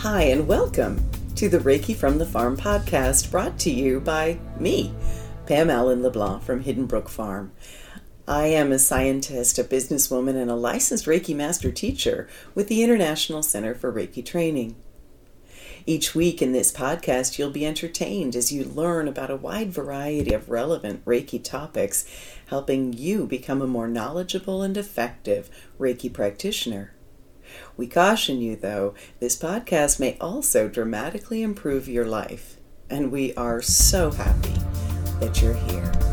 Hi, and welcome to the Reiki from the Farm podcast brought to you by me, Pam Allen LeBlanc from Hidden Brook Farm. I am a scientist, a businesswoman, and a licensed Reiki master teacher with the International Center for Reiki Training. Each week in this podcast, you'll be entertained as you learn about a wide variety of relevant Reiki topics, helping you become a more knowledgeable and effective Reiki practitioner. We caution you, though, this podcast may also dramatically improve your life, and we are so happy that you're here.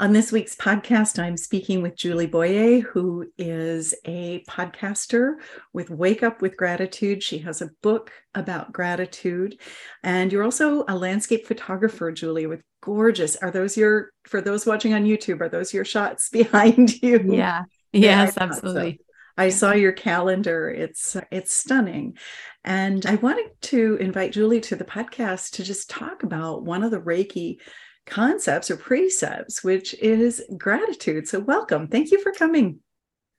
On this week's podcast, I'm speaking with Julie Boyer, who is a podcaster with Wake Up with Gratitude. She has a book about gratitude. And you're also a landscape photographer, Julie, with gorgeous. Are those your, for those watching on YouTube, are those your shots behind you? Yeah. Yes, yeah, absolutely. So. I saw your calendar. It's it's stunning. And I wanted to invite Julie to the podcast to just talk about one of the Reiki concepts or precepts, which is gratitude. So, welcome. Thank you for coming.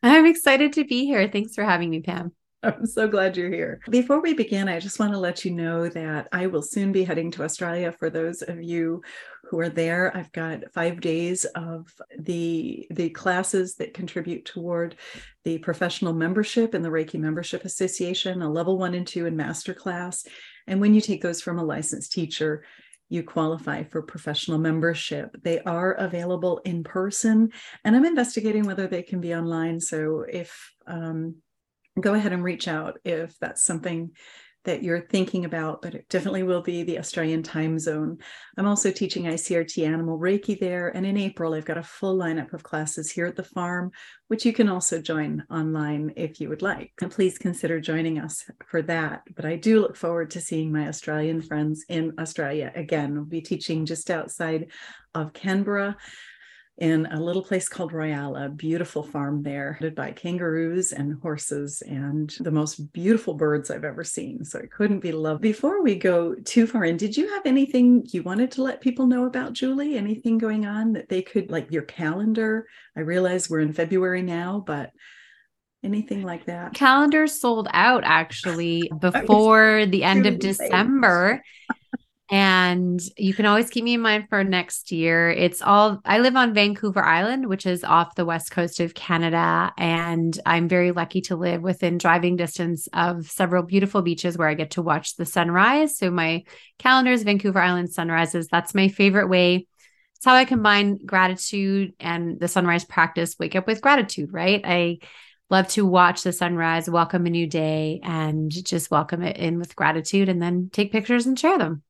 I'm excited to be here. Thanks for having me, Pam. I'm so glad you're here. Before we begin, I just want to let you know that I will soon be heading to Australia. For those of you who are there, I've got five days of the the classes that contribute toward the professional membership in the Reiki Membership Association, a level one and two and master class. And when you take those from a licensed teacher, you qualify for professional membership. They are available in person, and I'm investigating whether they can be online. So if um, go ahead and reach out if that's something that you're thinking about, but it definitely will be the Australian time zone. I'm also teaching ICRT Animal Reiki there. And in April, I've got a full lineup of classes here at the farm, which you can also join online if you would like. And please consider joining us for that. But I do look forward to seeing my Australian friends in Australia again. We'll be teaching just outside of Canberra in a little place called Royalla, a beautiful farm there, headed by kangaroos and horses and the most beautiful birds I've ever seen. So it couldn't be loved. Before we go too far in, did you have anything you wanted to let people know about Julie? Anything going on that they could, like your calendar? I realize we're in February now, but anything like that? Calendar sold out actually before the end of December. And you can always keep me in mind for next year. It's all I live on Vancouver Island, which is off the west coast of Canada, and I'm very lucky to live within driving distance of several beautiful beaches where I get to watch the sunrise. So my calendar is Vancouver Island sunrises. That's my favorite way. It's how I combine gratitude and the sunrise practice. Wake up with gratitude, right? I love to watch the sunrise, welcome a new day, and just welcome it in with gratitude, and then take pictures and share them.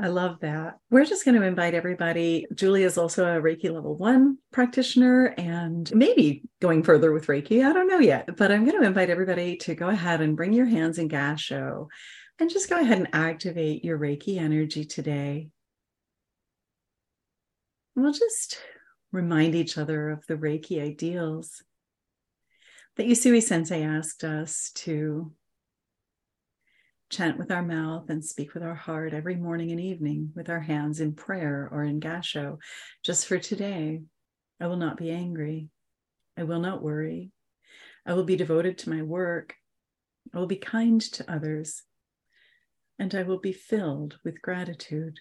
I love that. We're just going to invite everybody. Julie is also a Reiki level one practitioner and maybe going further with Reiki. I don't know yet, but I'm going to invite everybody to go ahead and bring your hands in Gasho and just go ahead and activate your Reiki energy today. We'll just remind each other of the Reiki ideals that Usui Sensei asked us to chant with our mouth and speak with our heart every morning and evening with our hands in prayer or in gassho. Just for today, I will not be angry. I will not worry. I will be devoted to my work. I will be kind to others. And I will be filled with gratitude.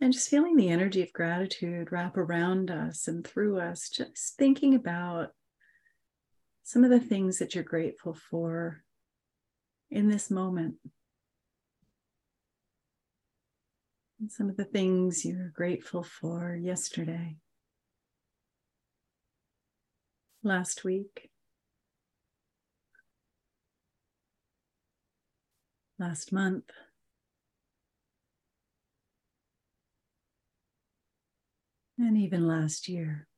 And just feeling the energy of gratitude wrap around us and through us, just thinking about some of the things that you're grateful for in this moment. And some of the things you're grateful for yesterday, last week, last month. And even last year.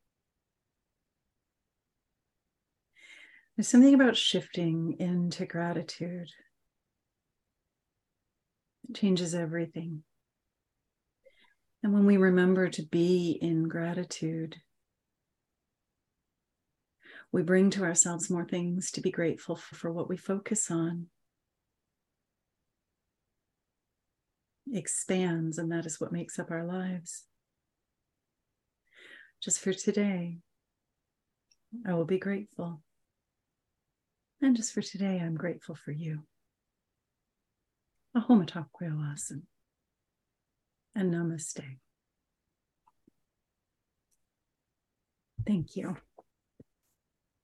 There's something about shifting into gratitude. It changes everything. And when we remember to be in gratitude, we bring to ourselves more things to be grateful for, for what we focus on. expands, and that is what makes up our lives. Just for today, I will be grateful. And just for today, I'm grateful for you. Ahoma Takwe and Namaste. Thank you.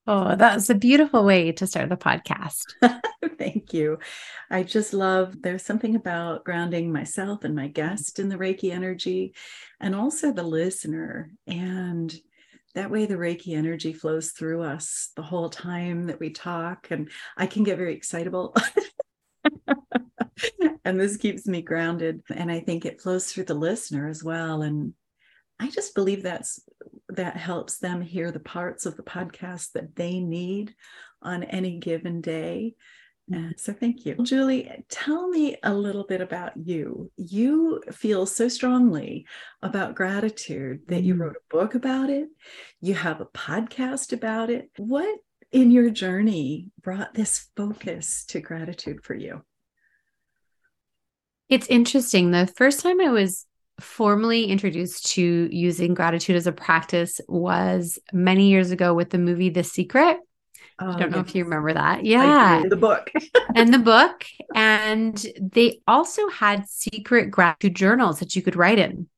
Oh, that's a beautiful way to start the podcast. Thank you. I just love there's something about grounding myself and my guest in the Reiki energy and also the listener. And that way the Reiki energy flows through us the whole time that we talk. And I can get very excitable. and this keeps me grounded. And I think it flows through the listener as well. And I just believe that's that helps them hear the parts of the podcast that they need on any given day. And so thank you. Julie, tell me a little bit about you. You feel so strongly about gratitude that you mm. wrote a book about it. You have a podcast about it. What in your journey brought this focus to gratitude for you? It's interesting. The first time I was formally introduced to using gratitude as a practice was many years ago with the movie The Secret. I don't know if you remember that. Yeah. The book. and the book. And they also had secret gratitude journals that you could write in.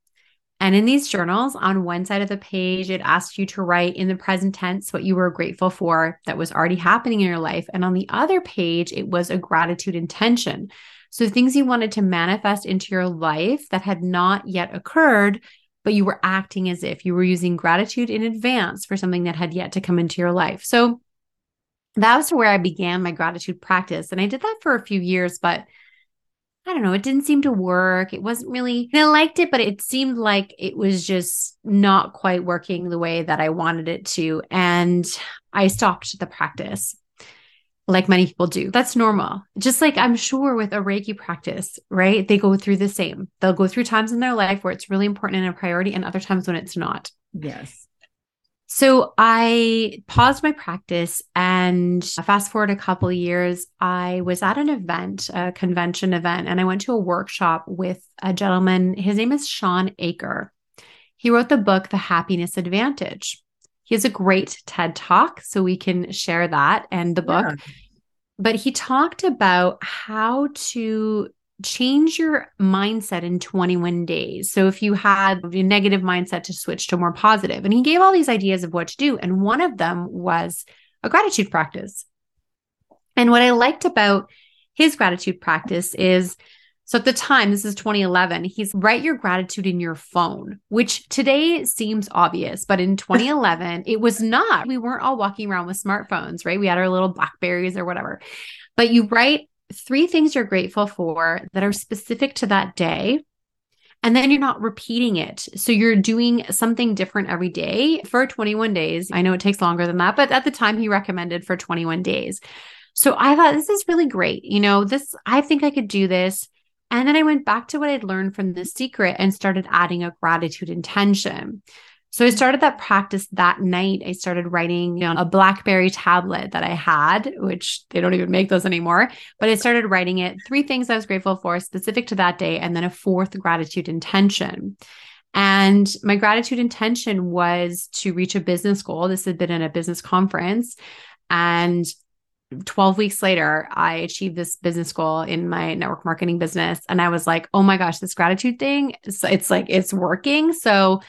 And in these journals, on one side of the page, it asked you to write in the present tense what you were grateful for that was already happening in your life. And on the other page, it was a gratitude intention. So things you wanted to manifest into your life that had not yet occurred, but you were acting as if you were using gratitude in advance for something that had yet to come into your life. So that was where I began my gratitude practice. And I did that for a few years, but I don't know, it didn't seem to work. It wasn't really, I liked it, but it seemed like it was just not quite working the way that I wanted it to. And I stopped the practice like many people do. That's normal. Just like I'm sure with a Reiki practice, right? They go through the same. They'll go through times in their life where it's really important and a priority, and other times when it's not. Yes. So I paused my practice and fast forward a couple of years, I was at an event, a convention event, and I went to a workshop with a gentleman. His name is Shawn Achor. He wrote the book, The Happiness Advantage. He has a great TED talk, so we can share that and the book. Yeah. But he talked about how to change your mindset in 21 days. So if you had a negative mindset to switch to more positive. And he gave all these ideas of what to do. And one of them was a gratitude practice. And what I liked about his gratitude practice is so at the time, this is 2011, he's write your gratitude in your phone, which today seems obvious, but in 2011, it was not. We weren't all walking around with smartphones, right? We had our little Blackberries or whatever. But you write three things you're grateful for that are specific to that day. And then you're not repeating it. So you're doing something different every day for 21 days. I know it takes longer than that, but at the time he recommended for 21 days. So I thought this is really great. You know, this, I think I could do this. And then I went back to what I'd learned from the secret and started adding a gratitude intention. So I started that practice that night. I started writing on a Blackberry tablet that I had, which they don't even make those anymore. But I started writing it three things I was grateful for specific to that day, and then a fourth gratitude intention. And my gratitude intention was to reach a business goal. This had been in a business conference. And 12 weeks later, I achieved this business goal in my network marketing business. And I was like, oh my gosh, this gratitude thing, it's, it's like, it's working. So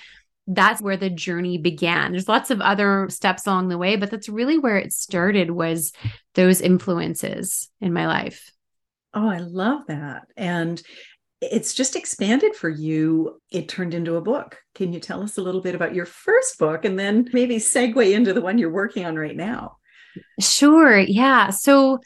that's where the journey began. There's lots of other steps along the way, but that's really where it started was those influences in my life. Oh, I love that. And it's just expanded for you. It turned into a book. Can you tell us a little bit about your first book and then maybe segue into the one you're working on right now? Sure. Yeah. So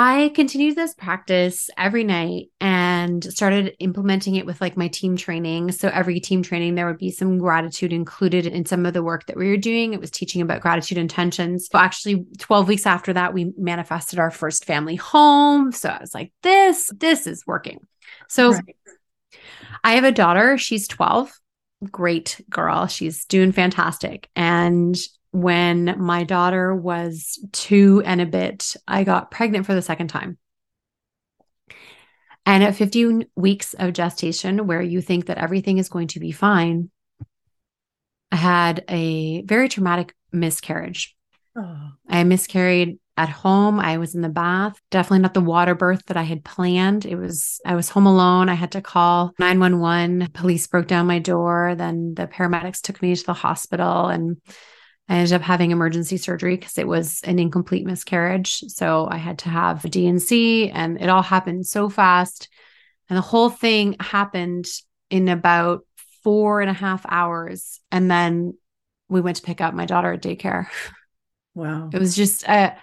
I continued this practice every night and started implementing it with like my team training. So every team training, there would be some gratitude included in some of the work that we were doing. It was teaching about gratitude intentions. But actually, 12 weeks after that, we manifested our first family home. So I was like, this, this is working. So right. I have a daughter. She's 12 great girl. She's doing fantastic. And when my daughter was two and a bit, I got pregnant for the second time. And at 15 weeks of gestation, where you think that everything is going to be fine, I had a very traumatic miscarriage. Oh. I miscarried at home. I was in the bath, definitely not the water birth that I had planned. It was, I was home alone. I had to call 911. Police broke down my door. Then the paramedics took me to the hospital and I ended up having emergency surgery because it was an incomplete miscarriage. So I had to have a D&C and it all happened so fast. And the whole thing happened in about four and a half hours. And then we went to pick up my daughter at daycare. Wow. It was just a,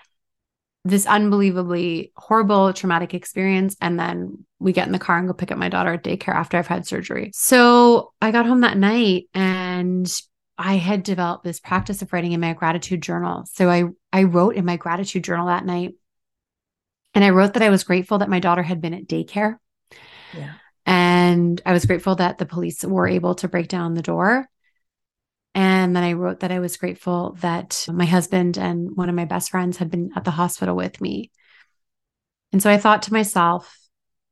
this unbelievably horrible traumatic experience and then we get in the car and go pick up my daughter at daycare after I've had surgery. So I got home that night and I had developed this practice of writing in my gratitude journal. So I I wrote in my gratitude journal that night. And I wrote that I was grateful that my daughter had been at daycare. Yeah. And I was grateful that the police were able to break down the door. And then I wrote that I was grateful that my husband and one of my best friends had been at the hospital with me. And so I thought to myself,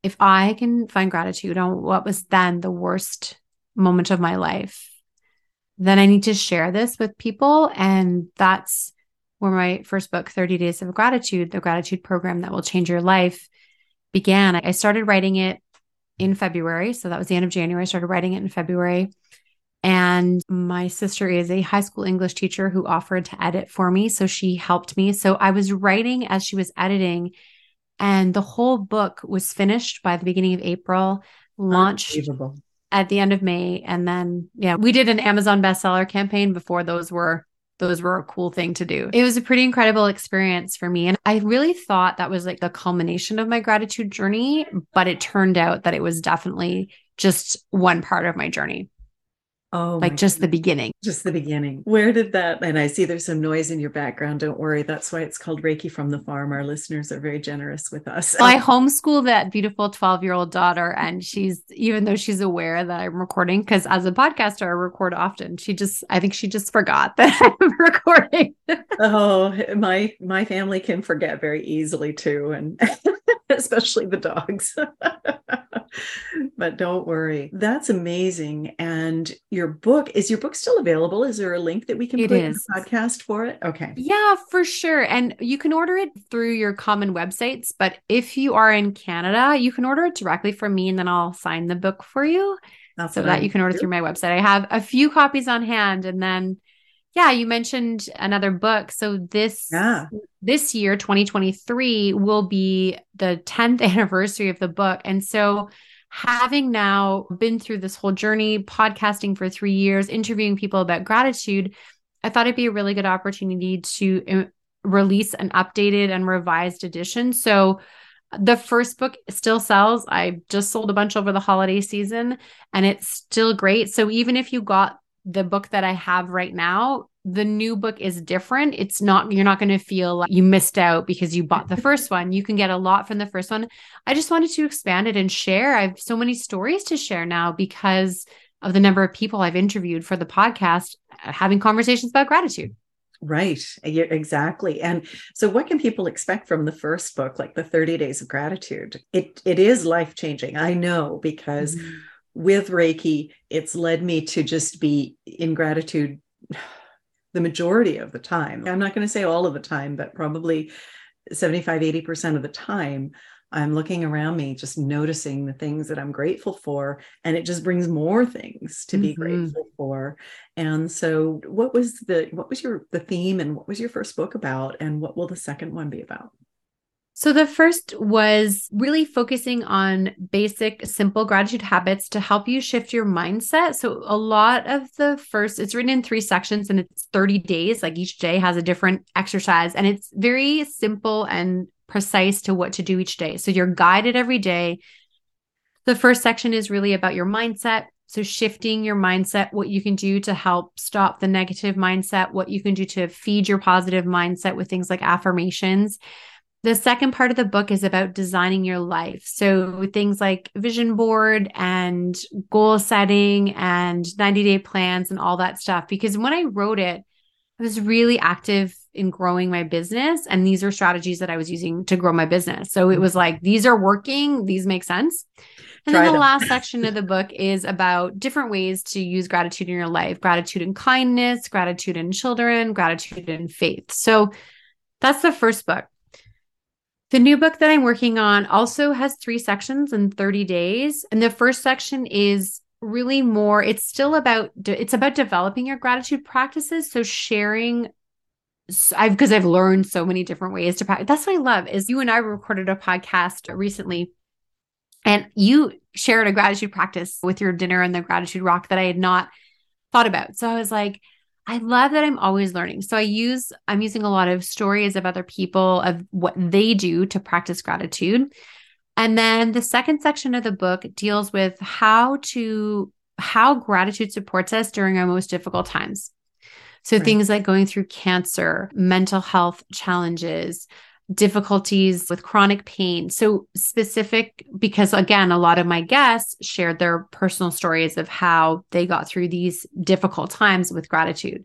if I can find gratitude on what was then the worst moment of my life, then I need to share this with people. And that's where my first book, 30 Days of Gratitude, the gratitude program that will change your life, began. I started writing it in February. So that was the end of January. I started writing it in February. And my sister is a high school English teacher who offered to edit for me. So she helped me. So I was writing as she was editing, and the whole book was finished by the beginning of April, launched at the end of May. And then, yeah, we did an Amazon bestseller campaign before those were those were a cool thing to do. It was a pretty incredible experience for me. And I really thought that was like the culmination of my gratitude journey, but it turned out that it was definitely just one part of my journey. Oh, like just the beginning. Just the beginning. Where did that? And I see there's some noise in your background. Don't worry. That's why it's called Reiki from the Farm. Our listeners are very generous with us. I homeschool that beautiful 12 year old daughter. And she's, even though she's aware that I'm recording, because as a podcaster, I record often, she just, I think she just forgot that I'm recording. oh, my, my family can forget very easily too. And especially the dogs. but don't worry. That's amazing. And your book, is your book still available? Is there a link that we can it put is. in the podcast for it? Okay. Yeah, for sure. And you can order it through your common websites. But if you are in Canada, you can order it directly from me and then I'll sign the book for you. That's so that you can order through my website. I have a few copies on hand and then yeah, you mentioned another book. So this yeah. this year 2023 will be the 10th anniversary of the book. And so having now been through this whole journey, podcasting for 3 years, interviewing people about gratitude, I thought it'd be a really good opportunity to uh, release an updated and revised edition. So the first book still sells. I just sold a bunch over the holiday season and it's still great. So even if you got the book that I have right now, the new book is different. It's not, you're not going to feel like you missed out because you bought the first one. You can get a lot from the first one. I just wanted to expand it and share. I have so many stories to share now because of the number of people I've interviewed for the podcast having conversations about gratitude. Right, exactly. And so what can people expect from the first book like the 30 days of gratitude? It it is life-changing. I know because mm-hmm with Reiki, it's led me to just be in gratitude the majority of the time. I'm not going to say all of the time, but probably 75, 80% of the time, I'm looking around me, just noticing the things that I'm grateful for. And it just brings more things to be mm-hmm. grateful for. And so what was the what was your the theme and what was your first book about? And what will the second one be about? So, the first was really focusing on basic, simple gratitude habits to help you shift your mindset. So, a lot of the first, it's written in three sections and it's 30 days. Like each day has a different exercise, and it's very simple and precise to what to do each day. So, you're guided every day. The first section is really about your mindset. So, shifting your mindset, what you can do to help stop the negative mindset, what you can do to feed your positive mindset with things like affirmations. The second part of the book is about designing your life. So things like vision board and goal setting and 90 day plans and all that stuff. Because when I wrote it, I was really active in growing my business. And these are strategies that I was using to grow my business. So it mm-hmm. was like, these are working, these make sense. And Try then the them. last section of the book is about different ways to use gratitude in your life gratitude and kindness, gratitude in children, gratitude and faith. So that's the first book. The new book that I'm working on also has three sections in 30 days. And the first section is really more it's still about it's about developing your gratitude practices so sharing I've because I've learned so many different ways to practice. That's what I love is you and I recorded a podcast recently and you shared a gratitude practice with your dinner and the gratitude rock that I had not thought about. So I was like, I love that I'm always learning. So I use, I'm using a lot of stories of other people of what they do to practice gratitude. And then the second section of the book deals with how to, how gratitude supports us during our most difficult times. So right. things like going through cancer, mental health challenges, difficulties with chronic pain. So, specific because, again, a lot of my guests shared their personal stories of how they got through these difficult times with gratitude.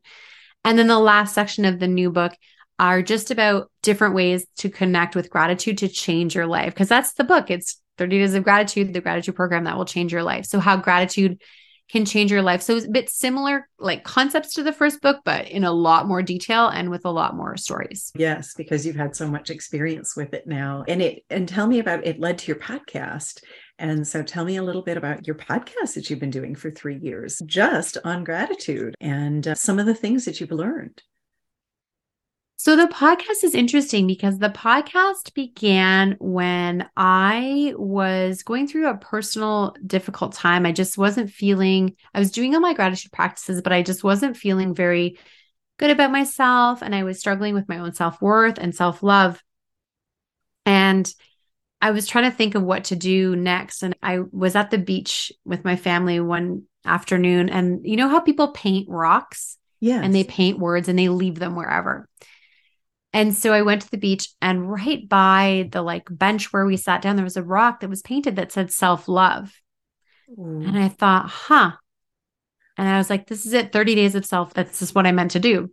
And then the last section of the new book are just about different ways to connect with gratitude to change your life. Because that's the book. It's 30 Days of Gratitude, the gratitude program that will change your life. So, how gratitude can change your life. So it's a bit similar, like concepts to the first book, but in a lot more detail and with a lot more stories. Yes, because you've had so much experience with it now. And it and tell me about it led to your podcast. And so tell me a little bit about your podcast that you've been doing for three years, just on gratitude and uh, some of the things that you've learned. So the podcast is interesting because the podcast began when I was going through a personal difficult time. I just wasn't feeling, I was doing all my gratitude practices, but I just wasn't feeling very good about myself. And I was struggling with my own self worth and self love. And I was trying to think of what to do next. And I was at the beach with my family one afternoon. And you know how people paint rocks? Yeah. And they paint words and they leave them wherever. And so I went to the beach and right by the like bench where we sat down, there was a rock that was painted that said self love. And I thought, huh. And I was like, this is it 30 days of self. That's just what I meant to do.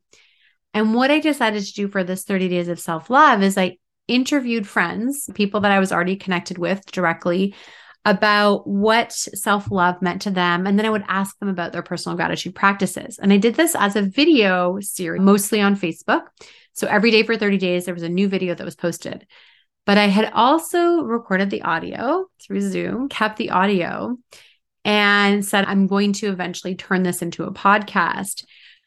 And what I decided to do for this 30 days of self love is I interviewed friends, people that I was already connected with directly about what self love meant to them. And then I would ask them about their personal gratitude practices. And I did this as a video series, mostly on Facebook. So every day for 30 days, there was a new video that was posted. But I had also recorded the audio through Zoom, kept the audio, and said, I'm going to eventually turn this into a podcast.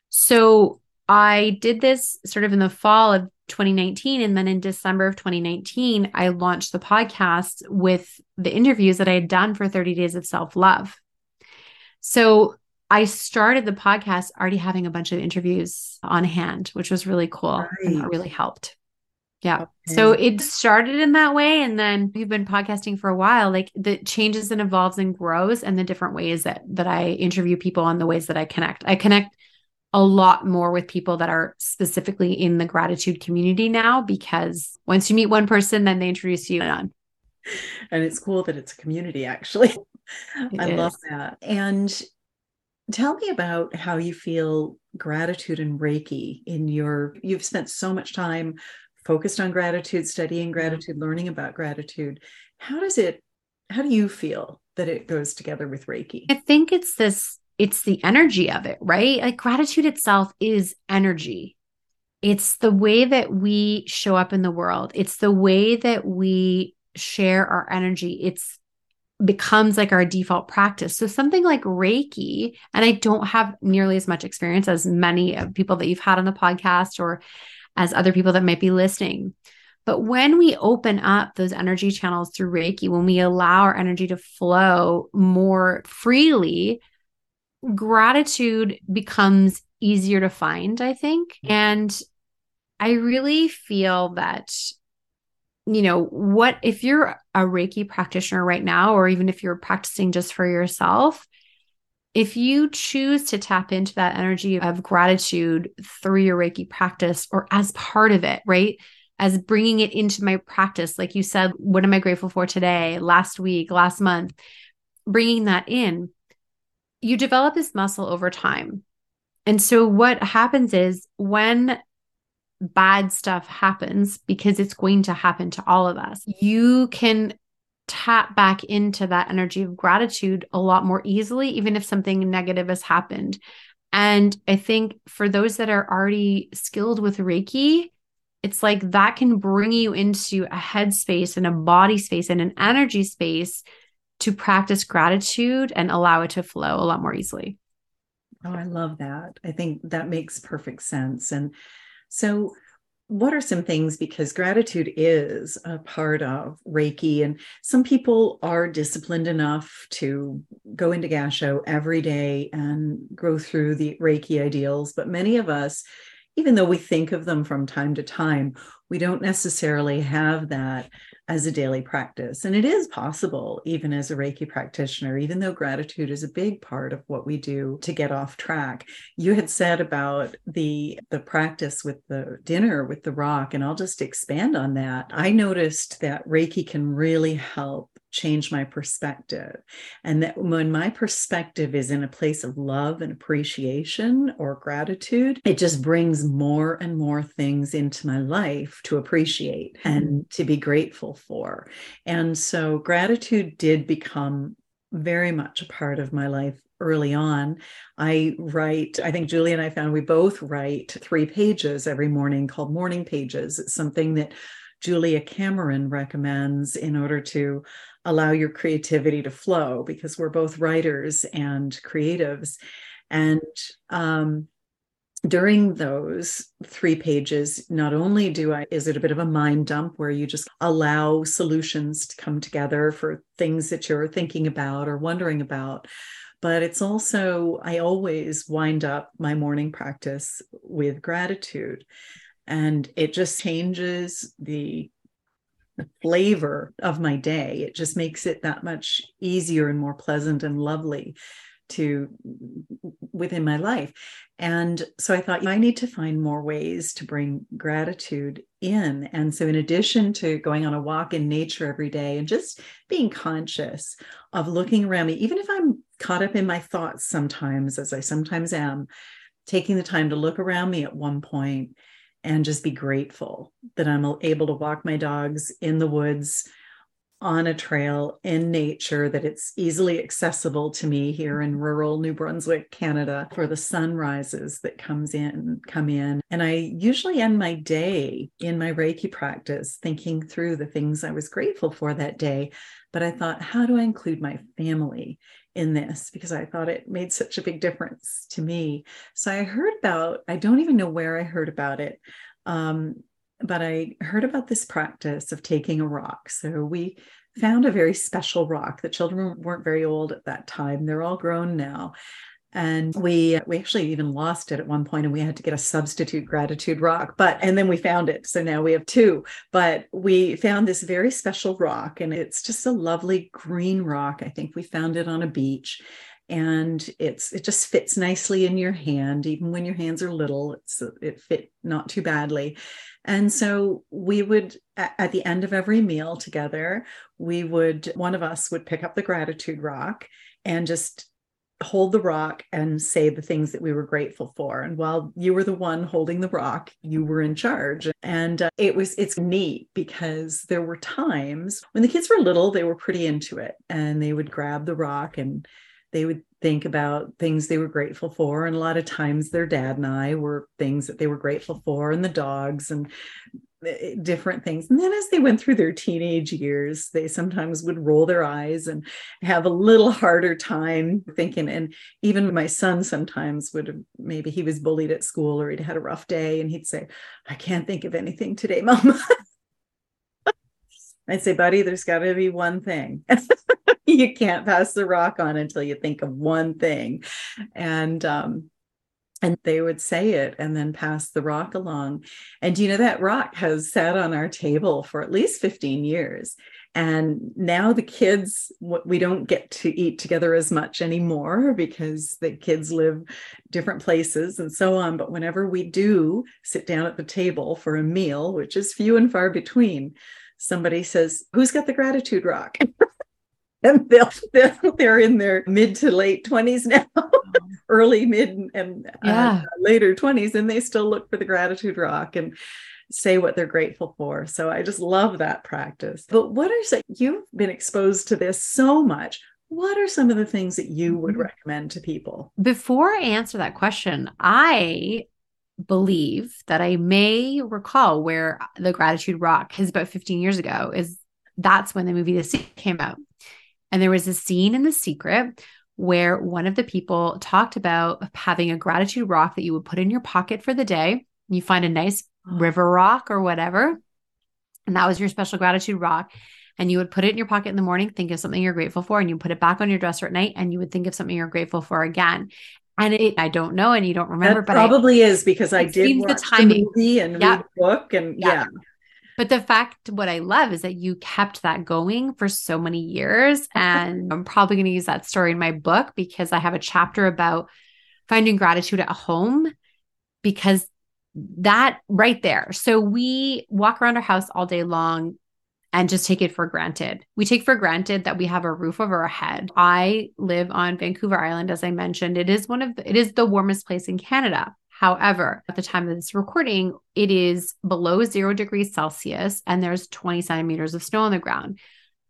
So I did this sort of in the fall of 2019. And then in December of 2019, I launched the podcast with the interviews that I had done for 30 Days of Self Love. So I started the podcast already having a bunch of interviews on hand, which was really cool. Right. And that really helped. Yeah. Okay. So it started in that way. And then we've been podcasting for a while. Like the changes and evolves and grows and the different ways that that I interview people and the ways that I connect. I connect a lot more with people that are specifically in the gratitude community now because once you meet one person, then they introduce you on. And it's cool that it's a community actually. It I is. love that. And Tell me about how you feel gratitude and Reiki in your, you've spent so much time focused on gratitude, studying mm-hmm. gratitude, learning about gratitude. How does it, how do you feel that it goes together with Reiki? I think it's this, it's the energy of it, right? Like gratitude itself is energy. It's the way that we show up in the world. It's the way that we share our energy. It's becomes like our default practice. So something like Reiki, and I don't have nearly as much experience as many of people that you've had on the podcast or as other people that might be listening. But when we open up those energy channels through Reiki, when we allow our energy to flow more freely, gratitude becomes easier to find, I think. Mm-hmm. And I really feel that you know, what if you're a Reiki practitioner right now, or even if you're practicing just for yourself, if you choose to tap into that energy of gratitude through your Reiki practice or as part of it, right? As bringing it into my practice, like you said, what am I grateful for today, last week, last month, bringing that in, you develop this muscle over time. And so what happens is when bad stuff happens because it's going to happen to all of us, you can tap back into that energy of gratitude a lot more easily, even if something negative has happened. And I think for those that are already skilled with Reiki, it's like that can bring you into a headspace and a body space and an energy space to practice gratitude and allow it to flow a lot more easily. Oh, I love that. I think that makes perfect sense. And so, what are some things because gratitude is a part of reiki and some people are disciplined enough to go into gasho every day and go through the reiki ideals but many of us even though we think of them from time to time we don't necessarily have that as a daily practice. And it is possible, even as a Reiki practitioner, even though gratitude is a big part of what we do to get off track. You had said about the the practice with the dinner with the rock, and I'll just expand on that. I noticed that Reiki can really help change my perspective. And that when my perspective is in a place of love and appreciation or gratitude, it just brings more and more things into my life to appreciate and mm-hmm. to be grateful for. And so gratitude did become very much a part of my life early on. I write, I think Julie and I found we both write three pages every morning called morning pages. It's something that Julia Cameron recommends in order to allow your creativity to flow because we're both writers and creatives. And um, during those three pages, not only do I, is it a bit of a mind dump where you just allow solutions to come together for things that you're thinking about or wondering about, but it's also, I always wind up my morning practice with gratitude. And it just changes the flavor of my day. It just makes it that much easier and more pleasant and lovely to within my life. And so I thought I need to find more ways to bring gratitude in. And so, in addition to going on a walk in nature every day and just being conscious of looking around me, even if I'm caught up in my thoughts sometimes, as I sometimes am, taking the time to look around me at one point and just be grateful that I'm able to walk my dogs in the woods on a trail in nature that it's easily accessible to me here in rural New Brunswick, Canada for the sunrises that comes in come in. And I usually end my day in my reiki practice thinking through the things I was grateful for that day. But I thought how do I include my family in this because I thought it made such a big difference to me. So I heard about, I don't even know where I heard about it, um, but I heard about this practice of taking a rock. So we found a very special rock. The children weren't very old at that time, they're all grown now and we we actually even lost it at one point and we had to get a substitute gratitude rock but and then we found it. So now we have two but we found this very special rock and it's just a lovely green rock. I think we found it on a beach and it's it just fits nicely in your hand. Even when your hands are little it's it fit not too badly. And so we would at the end of every meal together we would one of us would pick up the gratitude rock and just hold the rock and say the things that we were grateful for. And while you were the one holding the rock you were in charge. And uh, it was it's neat because there were times when the kids were little they were pretty into it and they would grab the rock and they would think about things they were grateful for and a lot of times their dad and i were things that they were grateful for and the dogs and Eh, different things. And then as they went through their teenage years, they sometimes would roll their eyes and have a little harder time thinking. And even my son sometimes would maybe he was bullied at school or he'd had a rough day and he'd say, I can't think of anything today, mama. I'd say, buddy, there's got to be one thing. you can't pass the rock on until you think of one thing. And um, and they would say it and then pass the rock along and you know that rock has sat on our table for at least 15 years and now the kids we don't get to eat together as much anymore because the kids live different places and so on but whenever we do sit down at the table for a meal which is few and far between somebody says who's got the gratitude rock? And they'll, they'll they're in their mid to late 20s now early mid and uh, yeah. uh, later 20s and they still look for the gratitude rock and say what they're grateful for. So i just love that practice. But what are some you've been exposed to this so much. What are some of the things that you would mm-hmm. recommend to people? Before i answer that question i believe that i may recall where the gratitude rock is about 15 years ago is that's when the movie the Secret came out and there was a scene in The Secret where one of the people talked about having a gratitude rock that you would put in your pocket for the day. And You find a nice oh. river rock or whatever. And that was your special gratitude rock. And you would put it in your pocket in the morning, think of something you're grateful for, and you put it back on your dresser at night, and you would think of something you're grateful for again. And it, I don't know, and you don't remember, that but probably I, is because I did the, timing. the movie and read the book, and yeah. yeah. But the fact, what I love is that you kept that going for so many years. And I'm probably going to use that story in my book because I have a chapter about finding gratitude at home because that right there. So we walk around our house all day long and just take it for granted. We take for granted that we have a roof over our head. I live on Vancouver Island as I mentioned. It is one of the, it is the warmest place in Canada. However, at the time of this recording, it is below zero degrees Celsius and there's 20 centimeters of snow on the ground.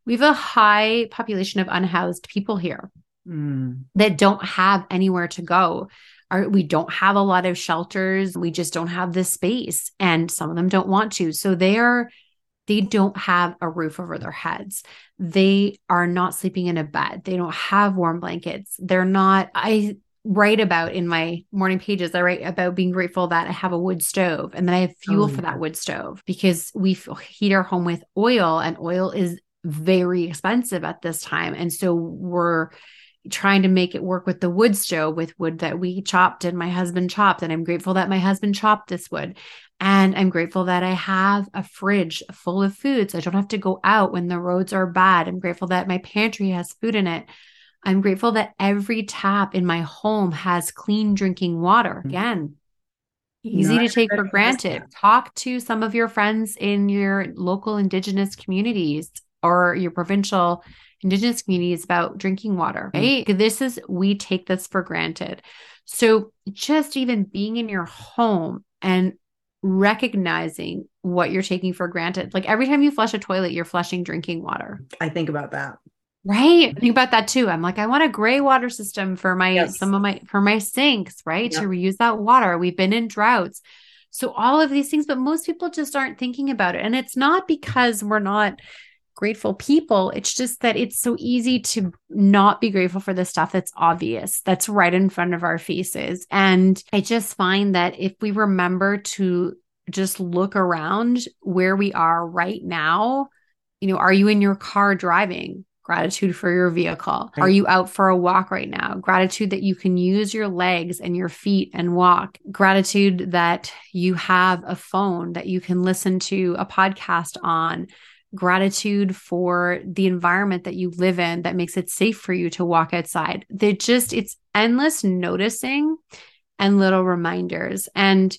We have a high population of unhoused people here mm. that don't have anywhere to go. Our, we don't have a lot of shelters. We just don't have the space. And some of them don't want to. So they are they don't have a roof over their heads. They are not sleeping in a bed. They don't have warm blankets. They're not, I write about in my morning pages, I write about being grateful that I have a wood stove and that I have fuel oh, for that wood stove because we heat our home with oil and oil is very expensive at this time. And so we're trying to make it work with the wood stove with wood that we chopped and my husband chopped. And I'm grateful that my husband chopped this wood. And I'm grateful that I have a fridge full of food. So I don't have to go out when the roads are bad. I'm grateful that my pantry has food in it. I'm grateful that every tap in my home has clean drinking water. Mm-hmm. Again, easy to take for granted. Talk to some of your friends in your local Indigenous communities or your provincial Indigenous communities about drinking water, mm. right? Mm-hmm. This is, we take this for granted. So just even being in your home and recognizing what you're taking for granted. Like every time you flush a toilet, you're flushing drinking water. I think about that. Right. I think about that too. I'm like, I want a gray water system for my yes. some of my for my sinks, right? To reuse that water. We've been in droughts. So all of these things, but most people just aren't thinking about it. And it's not because we're not grateful people. It's just that it's so easy to not be grateful for the stuff that's obvious, that's right in front of our faces. And I just find that if we remember to just look around where we are right now, you know, are you in your car driving? gratitude for your vehicle. Are you out for a walk right now? Gratitude that you can use your legs and your feet and walk. Gratitude that you have a phone that you can listen to a podcast on. Gratitude for the environment that you live in that makes it safe for you to walk outside. They just, it's endless noticing and little reminders. And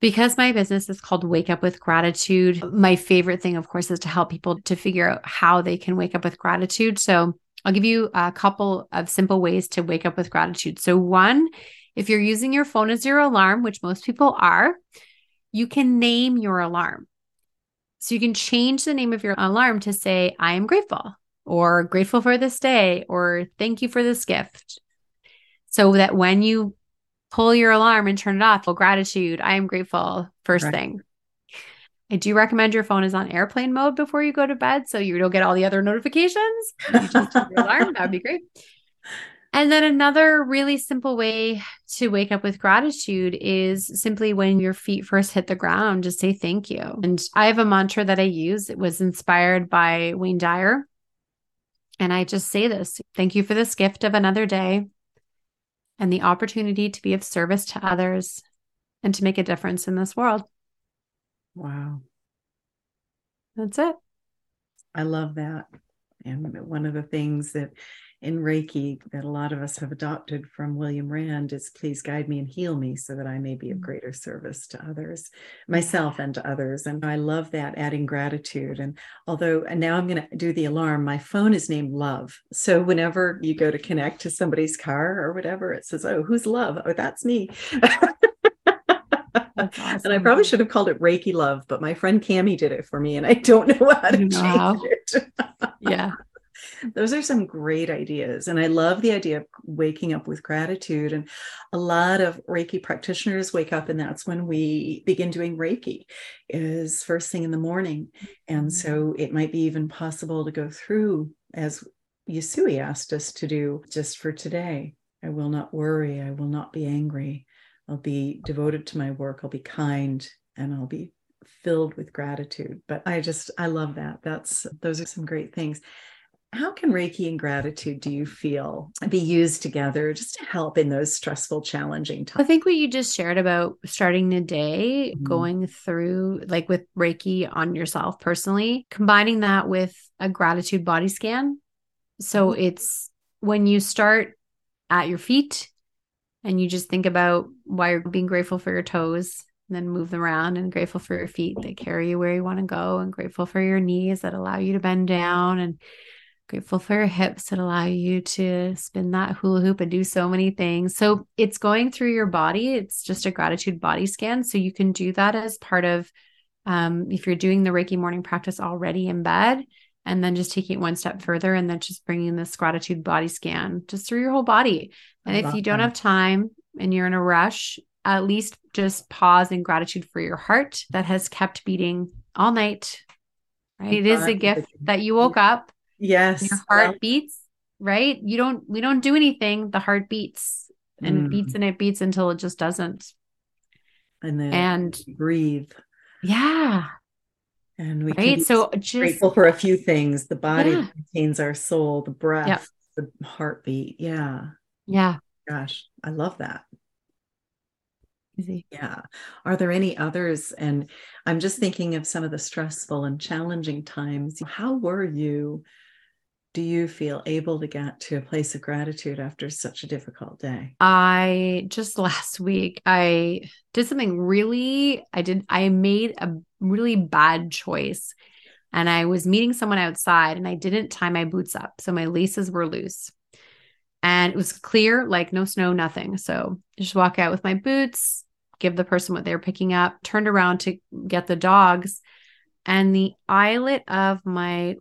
because my business is called Wake Up with Gratitude, my favorite thing, of course, is to help people to figure out how they can wake up with gratitude. So I'll give you a couple of simple ways to wake up with gratitude. So, one, if you're using your phone as your alarm, which most people are, you can name your alarm. So you can change the name of your alarm to say, I am grateful, or grateful for this day, or thank you for this gift. So that when you pull your alarm and turn it off. Well, gratitude. I am grateful. First right. thing. I do recommend your phone is on airplane mode before you go to bed so you don't get all the other notifications. You just your alarm. That would be great. And then another really simple way to wake up with gratitude is simply when your feet first hit the ground, just say thank you. And I have a mantra that I use. It was inspired by Wayne Dyer. And I just say this thank you for this gift of another day and the opportunity to be of service to others and to make a difference in this world. Wow. That's it. I love that. And one of the things that in Reiki that a lot of us have adopted from William Rand is please guide me and heal me so that I may be of mm. greater service to others, myself and to others. And I love that adding gratitude. And although and now I'm going to do the alarm, my phone is named Love. So whenever you go to connect to somebody's car or whatever, it says, Oh, who's Love? Oh, that's me. Awesome. And I probably should have called it Reiki Love, but my friend Cami did it for me, and I don't know how to change it. yeah. Those are some great ideas. And I love the idea of waking up with gratitude. And a lot of Reiki practitioners wake up, and that's when we begin doing Reiki, is first thing in the morning. And mm-hmm. so it might be even possible to go through, as Usui asked us to do just for today. I will not worry. I will not be angry. I'll be devoted to my work. I'll be kind and I'll be filled with gratitude. But I just, I love that. That's, those are some great things. How can Reiki and gratitude do you feel be used together just to help in those stressful, challenging times? I think what you just shared about starting the day, mm-hmm. going through like with Reiki on yourself personally, combining that with a gratitude body scan. So mm-hmm. it's when you start at your feet and you just think about why you're being grateful for your toes and then move them around and grateful for your feet that carry you where you want to go and grateful for your knees that allow you to bend down and grateful for your hips that allow you to spin that hula hoop and do so many things. So it's going through your body. It's just a gratitude body scan. So you can do that as part of um, if you're doing the Reiki morning practice already in bed, and then just taking it one step further and then just bringing this gratitude body scan just through your whole body. And if you don't that. have time and you're in a rush, at least just pause in gratitude for your heart that has kept beating all night. Right? It is a gift that you woke up. Yes. Your heart beats, right? You don't we don't do anything. The heart beats and mm. it beats and it beats until it just doesn't. And then and breathe. Yeah. And we right? so just grateful for a few things. The body yeah. contains our soul, the breath, yep. the heartbeat. Yeah. Yeah. Gosh, I love that. Easy. Yeah. Are there any others? And I'm just thinking of some of the stressful and challenging times. How were you? Do you feel able to get to a place of gratitude after such a difficult day? I just last week I did something really I did I made a really bad choice. And I was meeting someone outside and I didn't tie my boots up. So my laces were loose and it was clear, like no snow, nothing. So just walk out with my boots, give the person what they were picking up, turned around to get the dogs, and the eyelet of my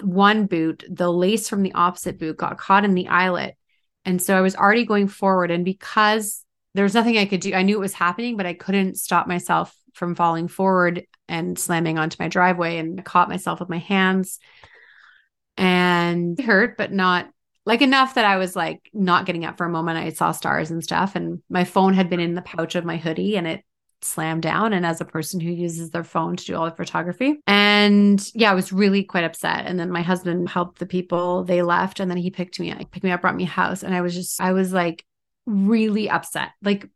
one boot, the lace from the opposite boot got caught in the eyelet. And so I was already going forward. And because there was nothing I could do, I knew it was happening, but I couldn't stop myself from falling forward and slamming onto my driveway and caught myself with my hands and hurt, but not like enough that I was like not getting up for a moment. I saw stars and stuff, and my phone had been in the pouch of my hoodie and it slammed down. And as a person who uses their phone to do all the photography, and yeah, I was really quite upset. And then my husband helped the people, they left, and then he picked me up, picked me up, brought me house. And I was just, I was like really upset, like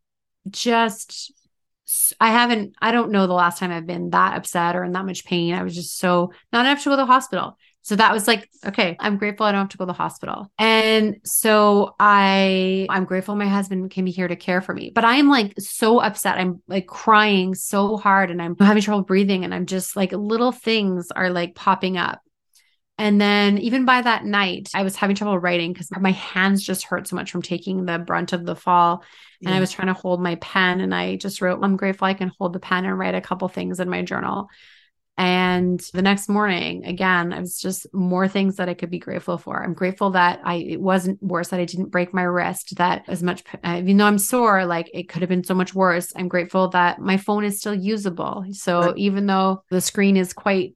just. I haven't, I don't know the last time I've been that upset or in that much pain. I was just so not enough to go to the hospital. So that was like, okay, I'm grateful I don't have to go to the hospital. And so I I'm grateful my husband can be here to care for me. But I am like so upset. I'm like crying so hard and I'm having trouble breathing and I'm just like little things are like popping up. And then even by that night, I was having trouble writing because my hands just hurt so much from taking the brunt of the fall. Yeah. And I was trying to hold my pen and I just wrote, I'm grateful I can hold the pen and write a couple things in my journal. And the next morning, again, I was just more things that I could be grateful for. I'm grateful that I it wasn't worse that I didn't break my wrist. That as much, uh, even though I'm sore, like it could have been so much worse. I'm grateful that my phone is still usable. So even though the screen is quite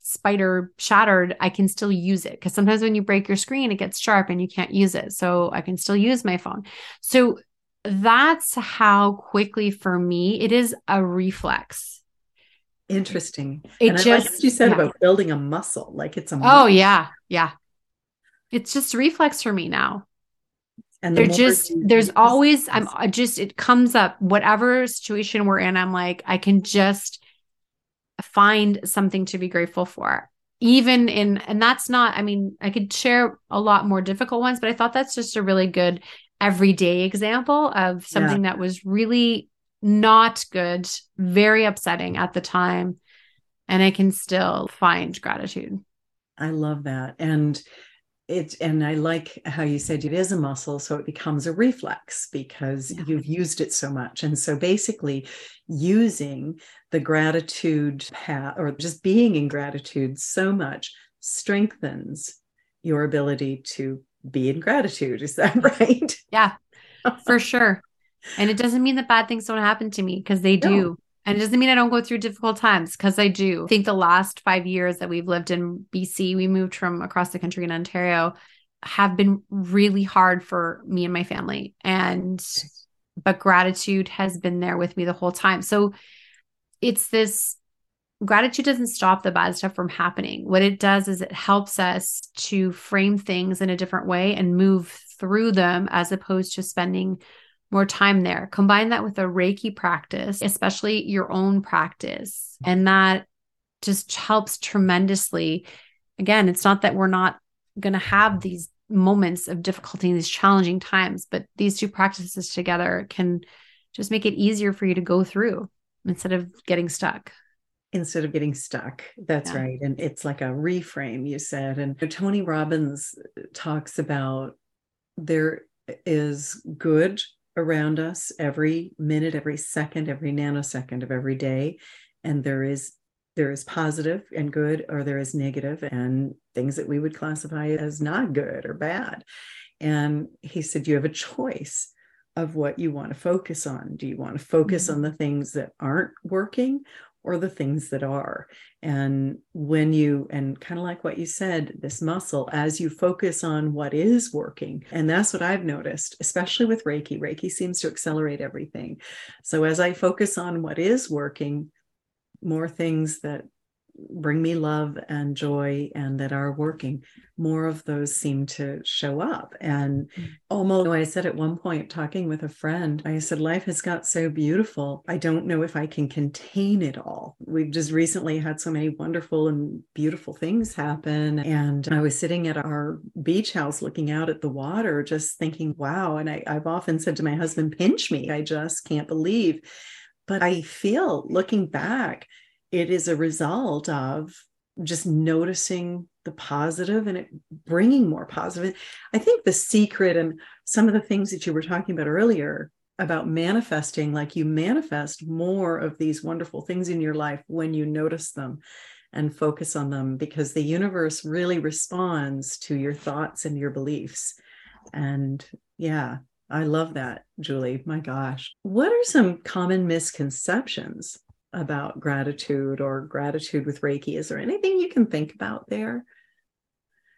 spider shattered, I can still use it because sometimes when you break your screen, it gets sharp and you can't use it. So I can still use my phone. So that's how quickly for me it is a reflex Interesting. It and just I like you said yeah. about building a muscle, like it's a oh, muscle. Oh yeah, yeah. It's just reflex for me now. And the just there's always I'm I just it comes up whatever situation we're in. I'm like I can just find something to be grateful for. even in and that's not i mean i could share a lot more difficult ones but i thought that's just a really good everyday example of something yeah. that was really not good very upsetting at the time and i can still find gratitude. I love that. And it and i like how you said it is a muscle so it becomes a reflex because yeah. you've used it so much. And so basically using the gratitude path or just being in gratitude so much strengthens your ability to be in gratitude. Is that right? Yeah for sure and it doesn't mean that bad things don't happen to me because they do no. And it doesn't mean I don't go through difficult times because I do. I think the last five years that we've lived in BC, we moved from across the country in Ontario, have been really hard for me and my family. And, but gratitude has been there with me the whole time. So it's this gratitude doesn't stop the bad stuff from happening. What it does is it helps us to frame things in a different way and move through them as opposed to spending more time there. Combine that with a Reiki practice, especially your own practice. And that just helps tremendously. Again, it's not that we're not going to have these moments of difficulty, these challenging times, but these two practices together can just make it easier for you to go through instead of getting stuck instead of getting stuck. That's yeah. right. And it's like a reframe, you said. And Tony Robbins talks about there is good around us every minute, every second, every nanosecond of every day. And there is there is positive and good, or there is negative and things that we would classify as not good or bad. And he said, You have a choice of what you want to focus on. Do you want to focus mm-hmm. on the things that aren't working, or the things that are. And when you, and kind of like what you said, this muscle, as you focus on what is working, and that's what I've noticed, especially with Reiki, Reiki seems to accelerate everything. So as I focus on what is working, more things that bring me love and joy and that are working. More of those seem to show up. And mm. almost i said at one point talking with a friend i said life has got so beautiful. I don't know if i can contain it all. We've just recently had so many wonderful and beautiful things happen. And i was sitting at our beach house looking out at the water just thinking wow. And I, i've often said to my husband pinch me. I just can't believe. But I feel looking back it is a result of just noticing the positive and it bringing more positive. I think the secret and some of the things that you were talking about earlier about manifesting, like you manifest more of these wonderful things in your life when you notice them and focus on them because the universe really responds to your thoughts and your beliefs. And yeah, I love that, Julie. My gosh. What are some common misconceptions about gratitude or gratitude with Reiki. Is there anything you can think about there?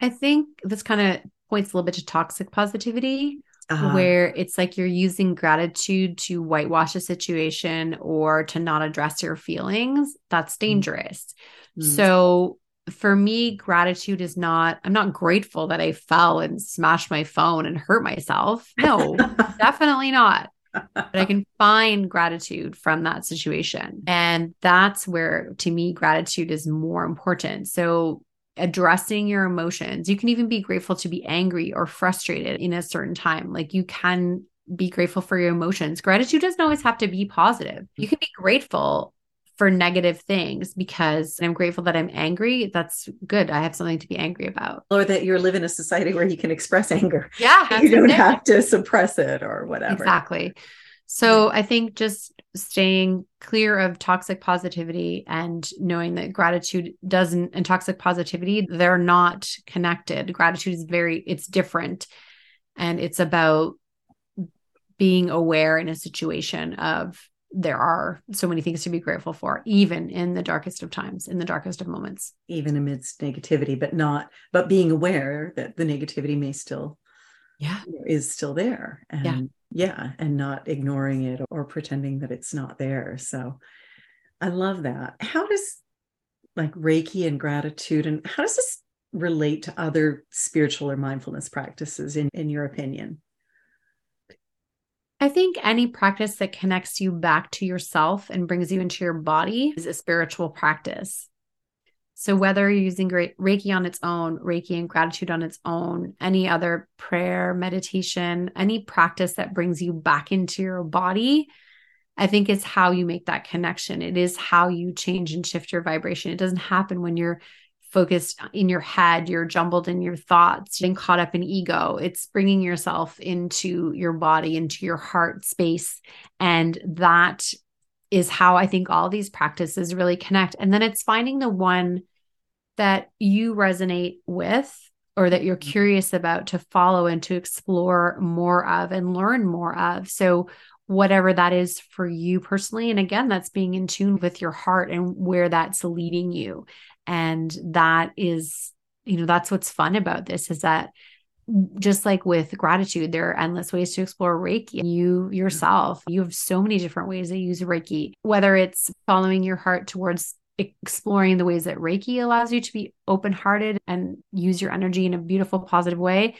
I think this kind of points a little bit to toxic positivity, uh-huh. where it's like you're using gratitude to whitewash a situation or to not address your feelings. That's mm. dangerous. Mm-hmm. So, for me, gratitude is not, I'm not grateful that I fell and smashed my phone and hurt myself. No, definitely not but I can find gratitude from that situation. And that's where, to me, gratitude is more important. So, addressing your emotions, you can even be grateful to be angry or frustrated in a certain time. Like, you can be grateful for your emotions. Gratitude doesn't always have to be positive. You mm-hmm. can be grateful for negative things because I'm grateful that I'm angry. That's good. I have something to be angry about. Or that you live in a society where you can express anger. Yeah. You don't have to suppress it or whatever. Exactly. So I think just staying clear of toxic positivity and knowing that gratitude doesn't and toxic positivity, they're not connected. Gratitude is very, it's different. And it's about being aware in a situation of there are so many things to be grateful for even in the darkest of times in the darkest of moments. Even amidst negativity but not but being aware that the negativity may still yeah. is still there and yeah, yeah and not ignoring it or pretending that it's not there. So i love that. How does like reiki and gratitude and how does this relate to other spiritual or mindfulness practices in in your opinion I think any practice that connects you back to yourself and brings you into your body is a spiritual practice. So, whether you're using Reiki on its own, Reiki and gratitude on its own, any other prayer, meditation, any practice that brings you back into your body, I think it's how you make that connection. It is how you change and shift your vibration. It doesn't happen when you're focused in your head, you're jumbled in your thoughts, getting caught up in ego. It's bringing yourself into your body, into your heart space. And that is how I think all these practices really connect. And then it's finding the one that you resonate with or that you're mm-hmm. curious about to follow and to explore more of and learn more of. So, whatever that is for you personally. And again, that's being in tune with your heart and where that's leading you. And that is, you know, that's what's fun about this is that just like with gratitude, there are endless ways to explore Reiki. You yourself, you have so many different ways to use Reiki, whether it's following your heart towards exploring the ways that Reiki allows you to be open hearted and use your energy in a beautiful, positive way,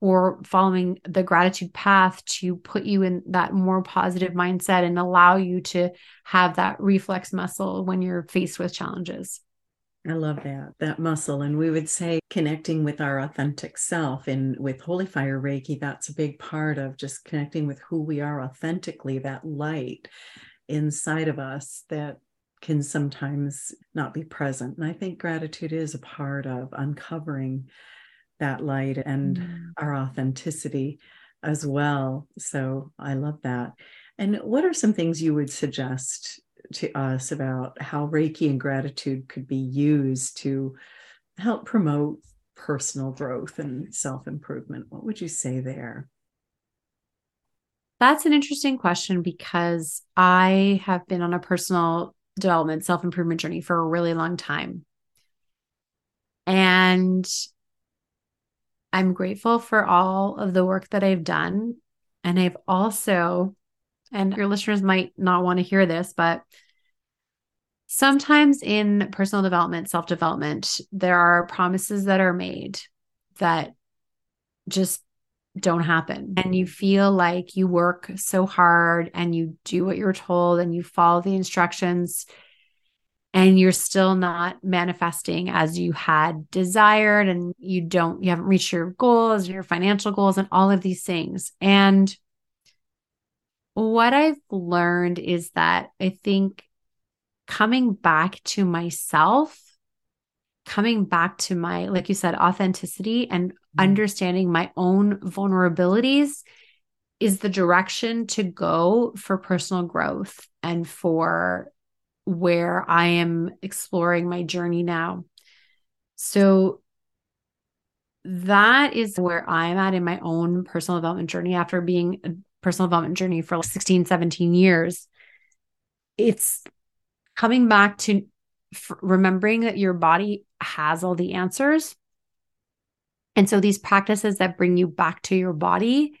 or following the gratitude path to put you in that more positive mindset and allow you to have that reflex muscle when you're faced with challenges. I love that, that muscle. And we would say connecting with our authentic self. And with Holy Fire Reiki, that's a big part of just connecting with who we are authentically, that light inside of us that can sometimes not be present. And I think gratitude is a part of uncovering that light and mm. our authenticity as well. So I love that. And what are some things you would suggest to us about how Reiki and gratitude could be used to help promote personal growth and self improvement? What would you say there? That's an interesting question because I have been on a personal development, self improvement journey for a really long time. And I'm grateful for all of the work that I've done. And I've also, and your listeners might not want to hear this, but sometimes in personal development, self development, there are promises that are made that just don't happen. And you feel like you work so hard and you do what you're told and you follow the instructions and you're still not manifesting as you had desired and you don't you haven't reached your goals your financial goals and all of these things and what i've learned is that i think coming back to myself coming back to my like you said authenticity and mm-hmm. understanding my own vulnerabilities is the direction to go for personal growth and for where I am exploring my journey now. So that is where I'm at in my own personal development journey after being personal development journey for like 16, 17 years. It's coming back to remembering that your body has all the answers. And so these practices that bring you back to your body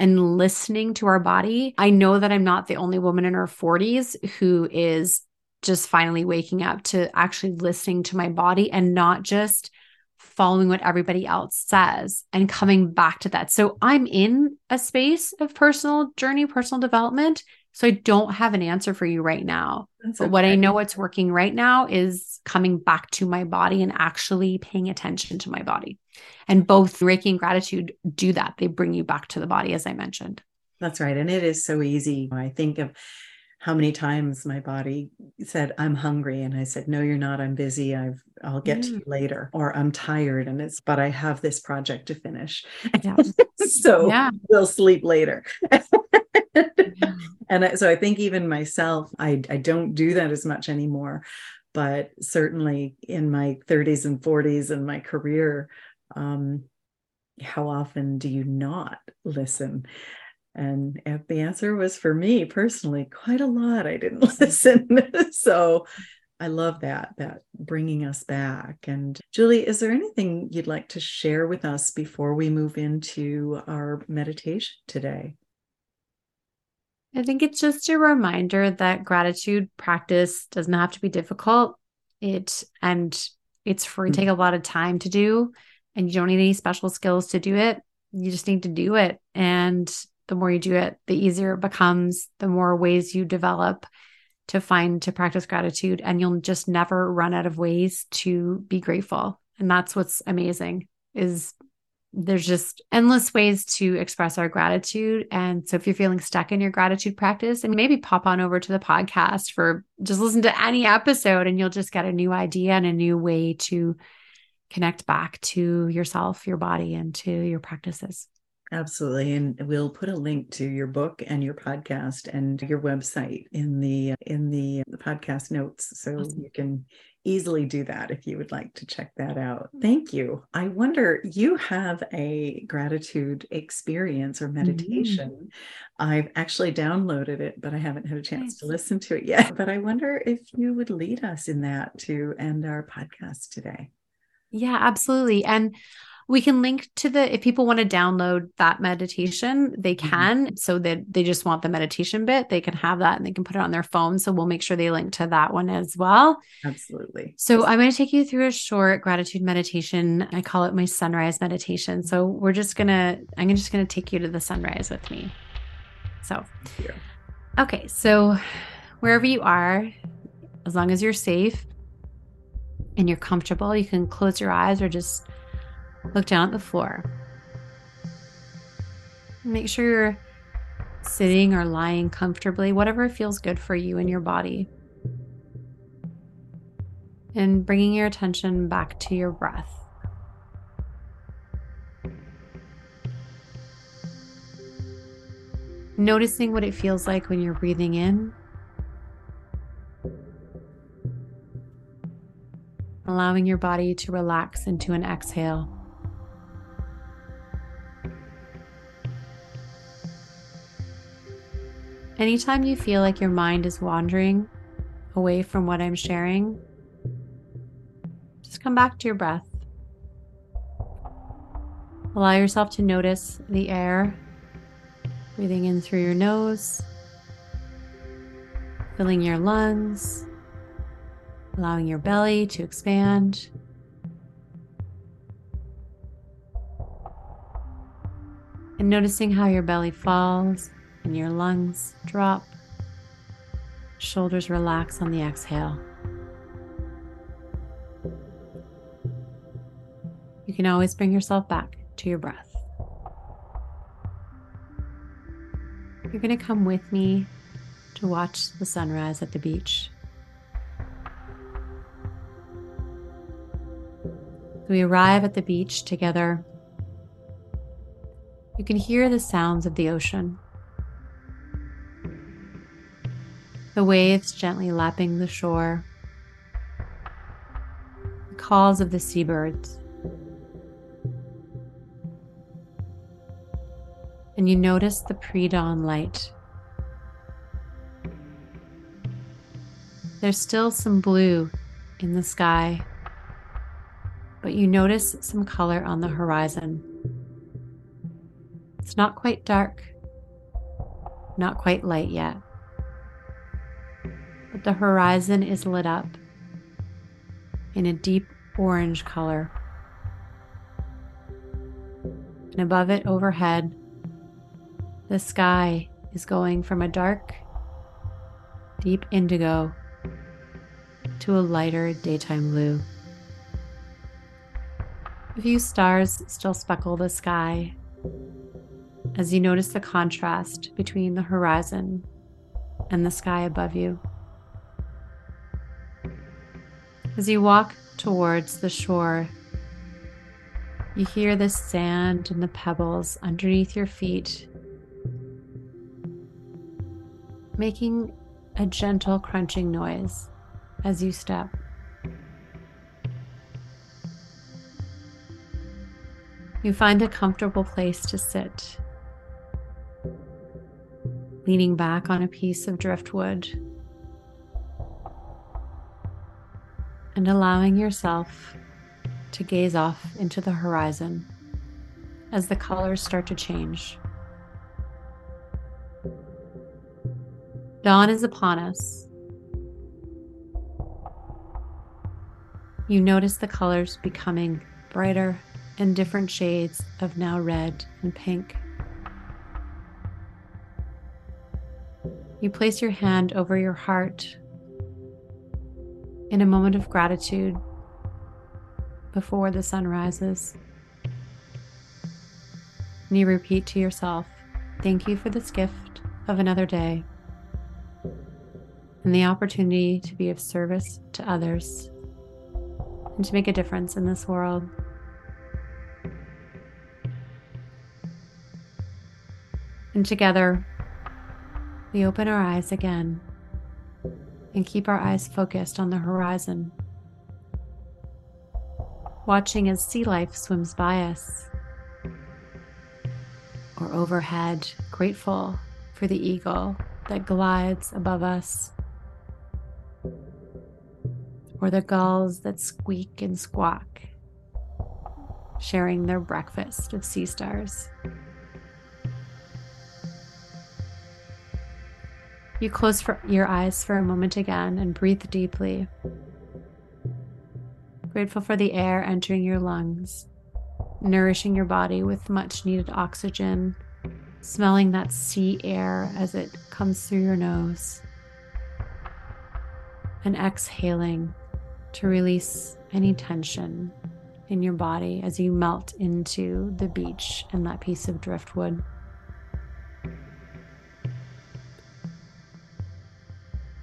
and listening to our body. I know that I'm not the only woman in her 40s who is just finally waking up to actually listening to my body and not just following what everybody else says and coming back to that. So I'm in a space of personal journey, personal development. So I don't have an answer for you right now. That's but okay. what I know what's working right now is coming back to my body and actually paying attention to my body. And both Reiki and gratitude do that. They bring you back to the body, as I mentioned. That's right. And it is so easy. I think of how many times my body said i'm hungry and i said no you're not. I'm busy. I've i'll get to you later or i'm tired and it's but i have this project to finish. Yeah. so yeah. we'll sleep later. And I, so i think even myself I, I don't do that as much anymore but certainly in my 30s and 40s and my career um, how often do you not listen and the answer was for me personally, quite a lot. I didn't listen. so I love that, that bringing us back. And Julie, is there anything you'd like to share with us before we move into our meditation today? I think it's just a reminder that gratitude practice doesn't have to be difficult. It and it's free, mm-hmm. take a lot of time to do, and you don't need any special skills to do it. You just need to do it. And the more you do it, the easier it becomes, the more ways you develop to find to practice gratitude and you'll just never run out of ways to be grateful. And that's what's amazing is there's just endless ways to express our gratitude. And so if you're feeling stuck in your gratitude practice, and maybe pop on over to the podcast for just listen to any episode and you'll just get a new idea and a new way to connect back to yourself, your body, and to your practices. Absolutely. And we'll put a link to your book and your podcast and your website in the in the, podcast notes so awesome. you can easily do that if you would like to check that out. Thank you. I wonder you have a gratitude experience or mm-hmm. meditation. Mm-hmm. I've actually downloaded it, but I haven't had a chance nice. to listen to it yet. But I wonder if you would lead us in that to end our podcast today. Yeah, absolutely. And we can link to the if people want to download that meditation they mm-hmm. can mm-hmm. so that they just want the meditation bit they can have that and they can put it on their phone so we'll make sure they link to that one as well. Absolutely. So i'm going to take you through a short gratitude meditation. I call it my sunrise meditation. So we're just going to i'm just going to take you to the sunrise with me. So okay so wherever you are as long as you're safe and you're comfortable you can close your eyes or just Look down at the floor. Make sure you're sitting or lying comfortably, whatever feels good for you and your body. And bringing your attention back to your breath. Noticing what it feels like when you're breathing in. Allowing your body to relax into an exhale. Anytime you feel like your mind is wandering away from what I'm sharing, just come back to your breath. Allow yourself to notice the air breathing in through your nose, filling your lungs, allowing your belly to expand. And noticing how your belly falls and your lungs drop. Shoulders relax on the exhale. You can always bring yourself back to your breath. You're going to come with me to watch the sunrise at the beach. We arrive at the beach together. You can hear the sounds of the ocean. The waves gently lapping the shore, the calls of the seabirds. And you notice the pre dawn light. There's still some blue in the sky, but you notice some color on the horizon. It's not quite dark, not quite light yet the horizon is lit up in a deep orange color. And above it, overhead, the sky is going from a dark, deep indigo to a lighter daytime blue. A few stars still speckle the sky as you notice the contrast between the horizon and the sky above you. As you walk towards the shore, you hear the sand and the pebbles underneath your feet making a gentle crunching noise as you step. You find a comfortable place to sit, leaning back on a piece of driftwood and allowing yourself to gaze off into the horizon as the colors start to change. Dawn is upon us. You notice the colors becoming brighter and different shades of now red and pink. you place your hand over your heart in a moment of gratitude before the sun rises. And you repeat to yourself, Thank you for this gift of another day and the opportunity to be of service to others and to make a difference in this world. And together, we open our eyes again and keep our eyes focused on the horizon, watching as sea life swims by us or overhead, grateful for the eagle that glides above us, or the gulls that squeak and squawk, sharing their breakfast of sea stars. You close for your eyes for a moment again and breathe deeply. Grateful for the air entering your lungs, nourishing your body with much needed oxygen, smelling that sea air as it comes through your nose, and exhaling to release any tension in your body as you melt into the beach and that piece of driftwood.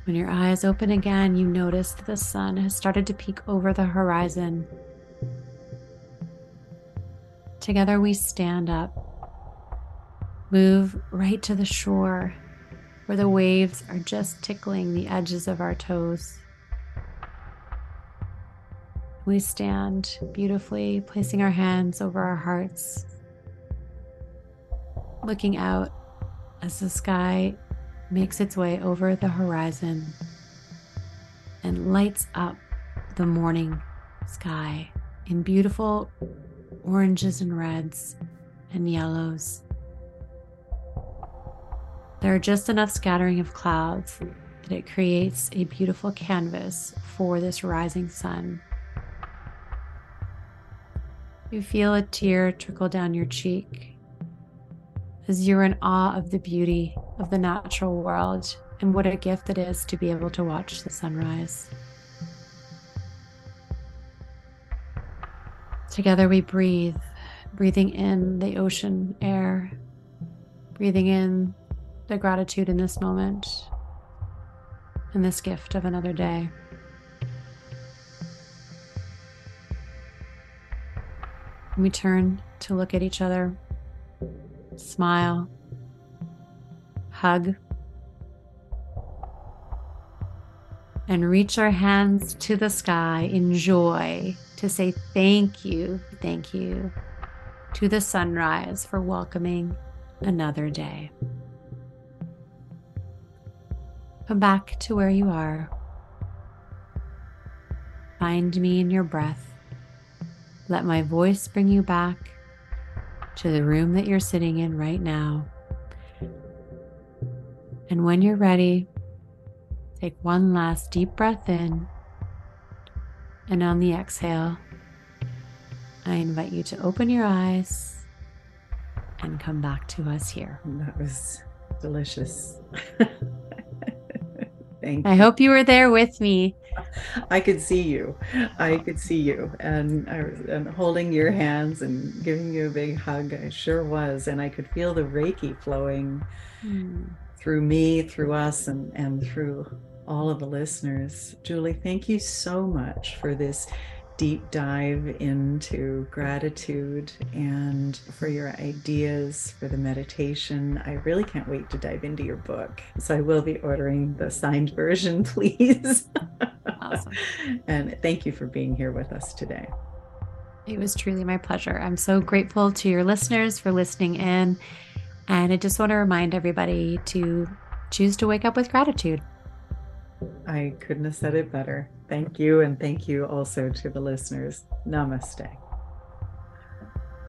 When your eyes open again, you notice that the sun has started to peek over the horizon. Together, we stand up, move right to the shore where the waves are just tickling the edges of our toes. We stand beautifully, placing our hands over our hearts, looking out as the sky makes its way over the horizon and lights up the morning sky in beautiful oranges and reds and yellows. There are just enough scattering of clouds that it creates a beautiful canvas for this rising sun. You feel a tear trickle down your cheek as you're in awe of the beauty of the natural world and what a gift it is to be able to watch the sunrise. Together we breathe, breathing in the ocean air, breathing in the gratitude in this moment and this gift of another day. we turn to look at each other smile, hug, and reach our hands to the sky in joy to say thank you, thank you to the sunrise for welcoming another day. Come back to where you are. Find me in your breath. Let my voice bring you back to the room that you're sitting in right now. And when you're ready, take one last deep breath in. And on the exhale, I invite you to open your eyes and come back to us here. That was delicious. Thank you. I hope you were there with me. I could see you. I could see you, and I was and holding your hands and giving you a big hug. I sure was, and I could feel the Reiki flowing mm. Through me, through us, and and through all of the listeners. Julie, thank you so much for this deep dive into gratitude and for your ideas for the meditation. I really can't wait to dive into your book. So I will be ordering the signed version, please. Awesome. and thank you for being here with us today. It was truly my pleasure. I'm so grateful to your listeners for listening in. And I just want to remind everybody to choose to wake up with gratitude. I couldn't have said it better. Thank you. And thank you also to the listeners. Namaste.